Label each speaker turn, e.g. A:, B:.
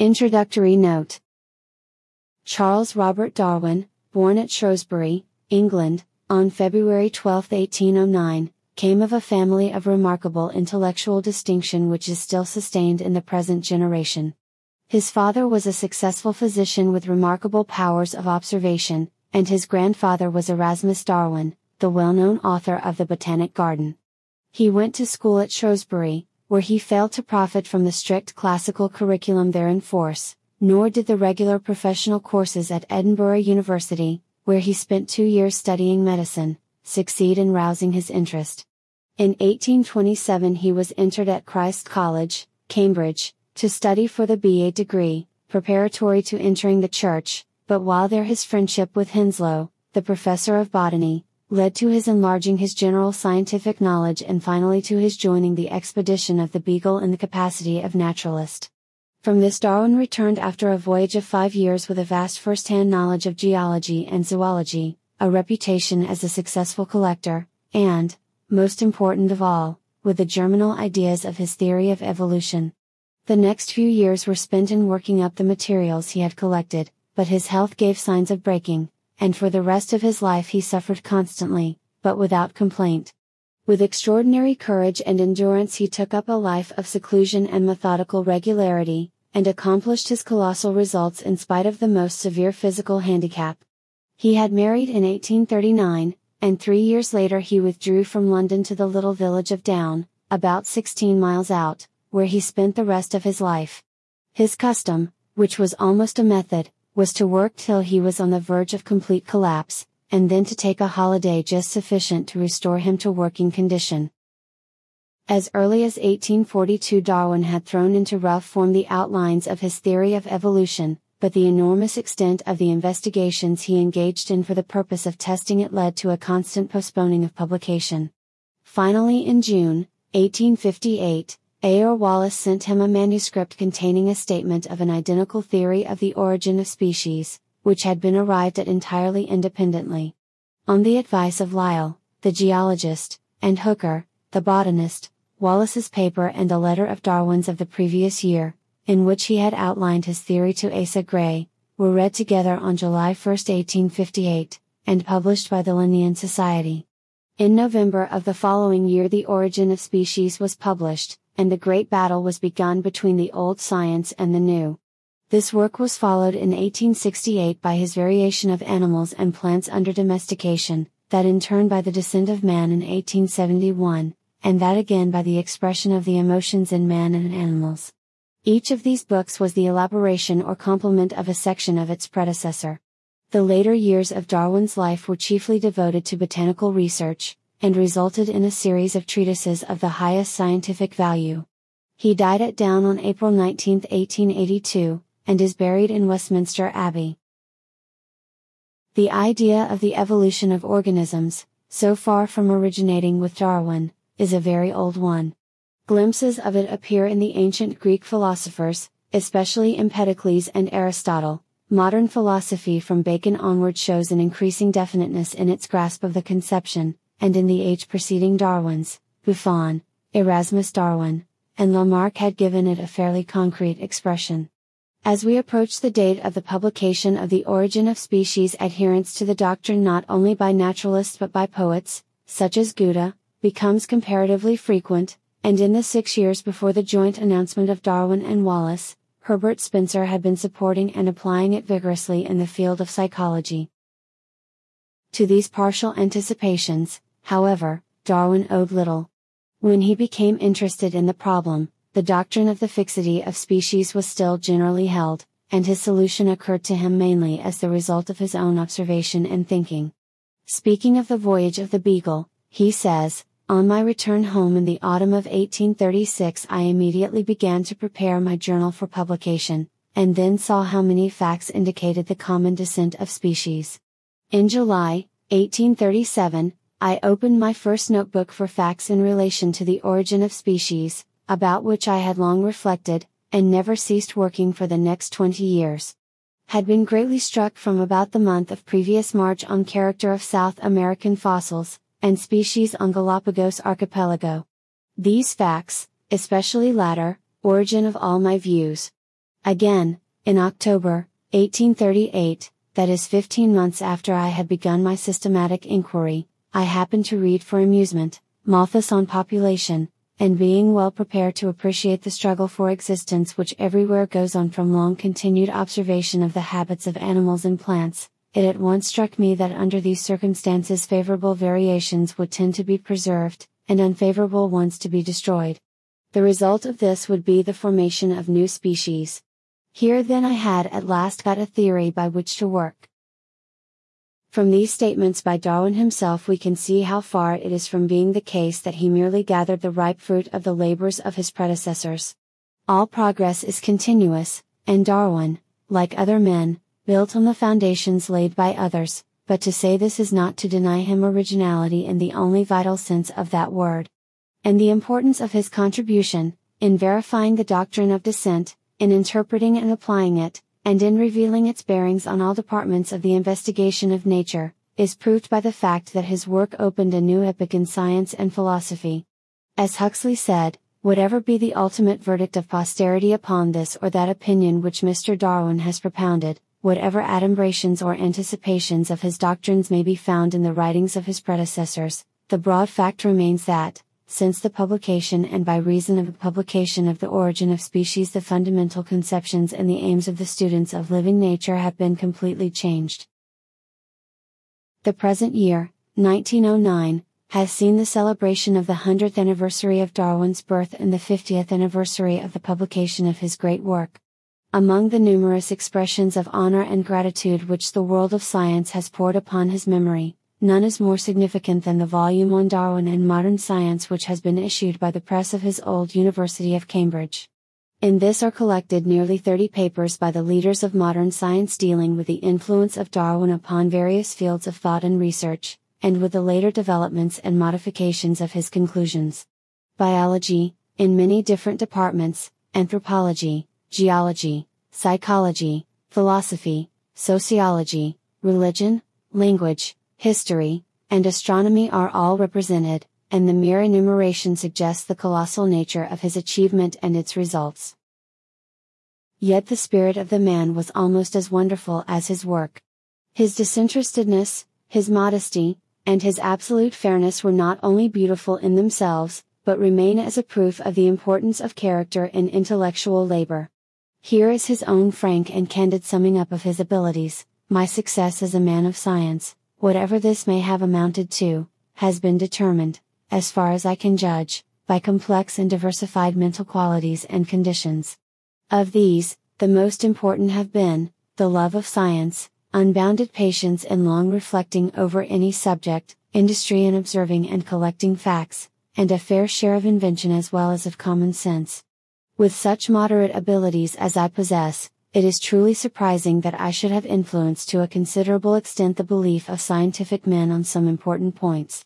A: Introductory Note Charles Robert Darwin, born at Shrewsbury, England, on February 12, 1809, came of a family of remarkable intellectual distinction which is still sustained in the present generation. His father was a successful physician with remarkable powers of observation, and his grandfather was Erasmus Darwin, the well known author of the Botanic Garden. He went to school at Shrewsbury, where he failed to profit from the strict classical curriculum there in force, nor did the regular professional courses at Edinburgh University, where he spent two years studying medicine, succeed in rousing his interest. In 1827 he was entered at Christ College, Cambridge, to study for the BA degree, preparatory to entering the church, but while there his friendship with Henslow, the professor of botany, led to his enlarging his general scientific knowledge and finally to his joining the expedition of the Beagle in the capacity of naturalist. From this Darwin returned after a voyage of five years with a vast first-hand knowledge of geology and zoology, a reputation as a successful collector, and, most important of all, with the germinal ideas of his theory of evolution. The next few years were spent in working up the materials he had collected, but his health gave signs of breaking, and for the rest of his life he suffered constantly, but without complaint. With extraordinary courage and endurance he took up a life of seclusion and methodical regularity, and accomplished his colossal results in spite of the most severe physical handicap. He had married in 1839, and three years later he withdrew from London to the little village of Down, about 16 miles out, where he spent the rest of his life. His custom, which was almost a method, was to work till he was on the verge of complete collapse, and then to take a holiday just sufficient to restore him to working condition. As early as 1842 Darwin had thrown into rough form the outlines of his theory of evolution, but the enormous extent of the investigations he engaged in for the purpose of testing it led to a constant postponing of publication. Finally in June, 1858, A.R. Wallace sent him a manuscript containing a statement of an identical theory of the origin of species, which had been arrived at entirely independently. On the advice of Lyell, the geologist, and Hooker, the botanist, Wallace's paper and a letter of Darwin's of the previous year, in which he had outlined his theory to Asa Gray, were read together on July 1, 1858, and published by the Linnean Society. In November of the following year The Origin of Species was published, and the great battle was begun between the old science and the new. This work was followed in 1868 by his variation of animals and plants under domestication, that in turn by the descent of man in 1871, and that again by the expression of the emotions in man and animals. Each of these books was the elaboration or complement of a section of its predecessor. The later years of Darwin's life were chiefly devoted to botanical research, and resulted in a series of treatises of the highest scientific value. He died at Down on April 19, 1882, and is buried in Westminster Abbey. The idea of the evolution of organisms, so far from originating with Darwin, is a very old one. Glimpses of it appear in the ancient Greek philosophers, especially Empedocles and Aristotle. Modern philosophy from Bacon onward shows an increasing definiteness in its grasp of the conception, and in the age preceding Darwin's, Buffon, Erasmus Darwin, and Lamarck had given it a fairly concrete expression. As we approach the date of the publication of The Origin of Species, adherence to the doctrine not only by naturalists but by poets, such as Goethe, becomes comparatively frequent, and in the six years before the joint announcement of Darwin and Wallace, Herbert Spencer had been supporting and applying it vigorously in the field of psychology. To these partial anticipations, However, Darwin owed little. When he became interested in the problem, the doctrine of the fixity of species was still generally held, and his solution occurred to him mainly as the result of his own observation and thinking. Speaking of the voyage of the Beagle, he says, On my return home in the autumn of 1836 I immediately began to prepare my journal for publication, and then saw how many facts indicated the common descent of species. In July, 1837, I opened my first notebook for facts in relation to the origin of species, about which I had long reflected, and never ceased working for the next 20 years. Had been greatly struck from about the month of previous March on character of South American fossils, and species on Galapagos archipelago. These facts, especially latter, origin of all my views. Again, in October, 1838, that is 15 months after I had begun my systematic inquiry, I happened to read for amusement, Malthus on Population, and being well prepared to appreciate the struggle for existence which everywhere goes on from long continued observation of the habits of animals and plants, it at once struck me that under these circumstances favorable variations would tend to be preserved, and unfavorable ones to be destroyed. The result of this would be the formation of new species. Here then I had at last got a theory by which to work. From these statements by Darwin himself we can see how far it is from being the case that he merely gathered the ripe fruit of the labors of his predecessors. All progress is continuous, and Darwin, like other men, built on the foundations laid by others, but to say this is not to deny him originality in the only vital sense of that word. And the importance of his contribution, in verifying the doctrine of descent, in interpreting and applying it, and in revealing its bearings on all departments of the investigation of nature, is proved by the fact that his work opened a new epoch in science and philosophy. As Huxley said, whatever be the ultimate verdict of posterity upon this or that opinion which Mr. Darwin has propounded, whatever adumbrations or anticipations of his doctrines may be found in the writings of his predecessors, the broad fact remains that, since the publication and by reason of the publication of The Origin of Species the fundamental conceptions and the aims of the students of living nature have been completely changed. The present year, 1909, has seen the celebration of the 100th anniversary of Darwin's birth and the 50th anniversary of the publication of his great work. Among the numerous expressions of honor and gratitude which the world of science has poured upon his memory, none is more significant than the volume on Darwin and modern science which has been issued by the press of his old University of Cambridge. In this are collected nearly 30 papers by the leaders of modern science dealing with the influence of Darwin upon various fields of thought and research, and with the later developments and modifications of his conclusions. Biology, in many different departments, anthropology, geology, psychology, philosophy, sociology, religion, language, history, and astronomy are all represented, and the mere enumeration suggests the colossal nature of his achievement and its results. Yet the spirit of the man was almost as wonderful as his work. His disinterestedness, his modesty, and his absolute fairness were not only beautiful in themselves, but remain as a proof of the importance of character in intellectual labor. Here is his own frank and candid summing up of his abilities My success as a man of science, whatever this may have amounted to, has been determined, as far as I can judge, by complex and diversified mental qualities and conditions. Of these, the most important have been, the love of science, unbounded patience in long reflecting over any subject, industry in observing and collecting facts, and a fair share of invention as well as of common sense. With such moderate abilities as I possess, it is truly surprising that I should have influenced to a considerable extent the belief of scientific men on some important points.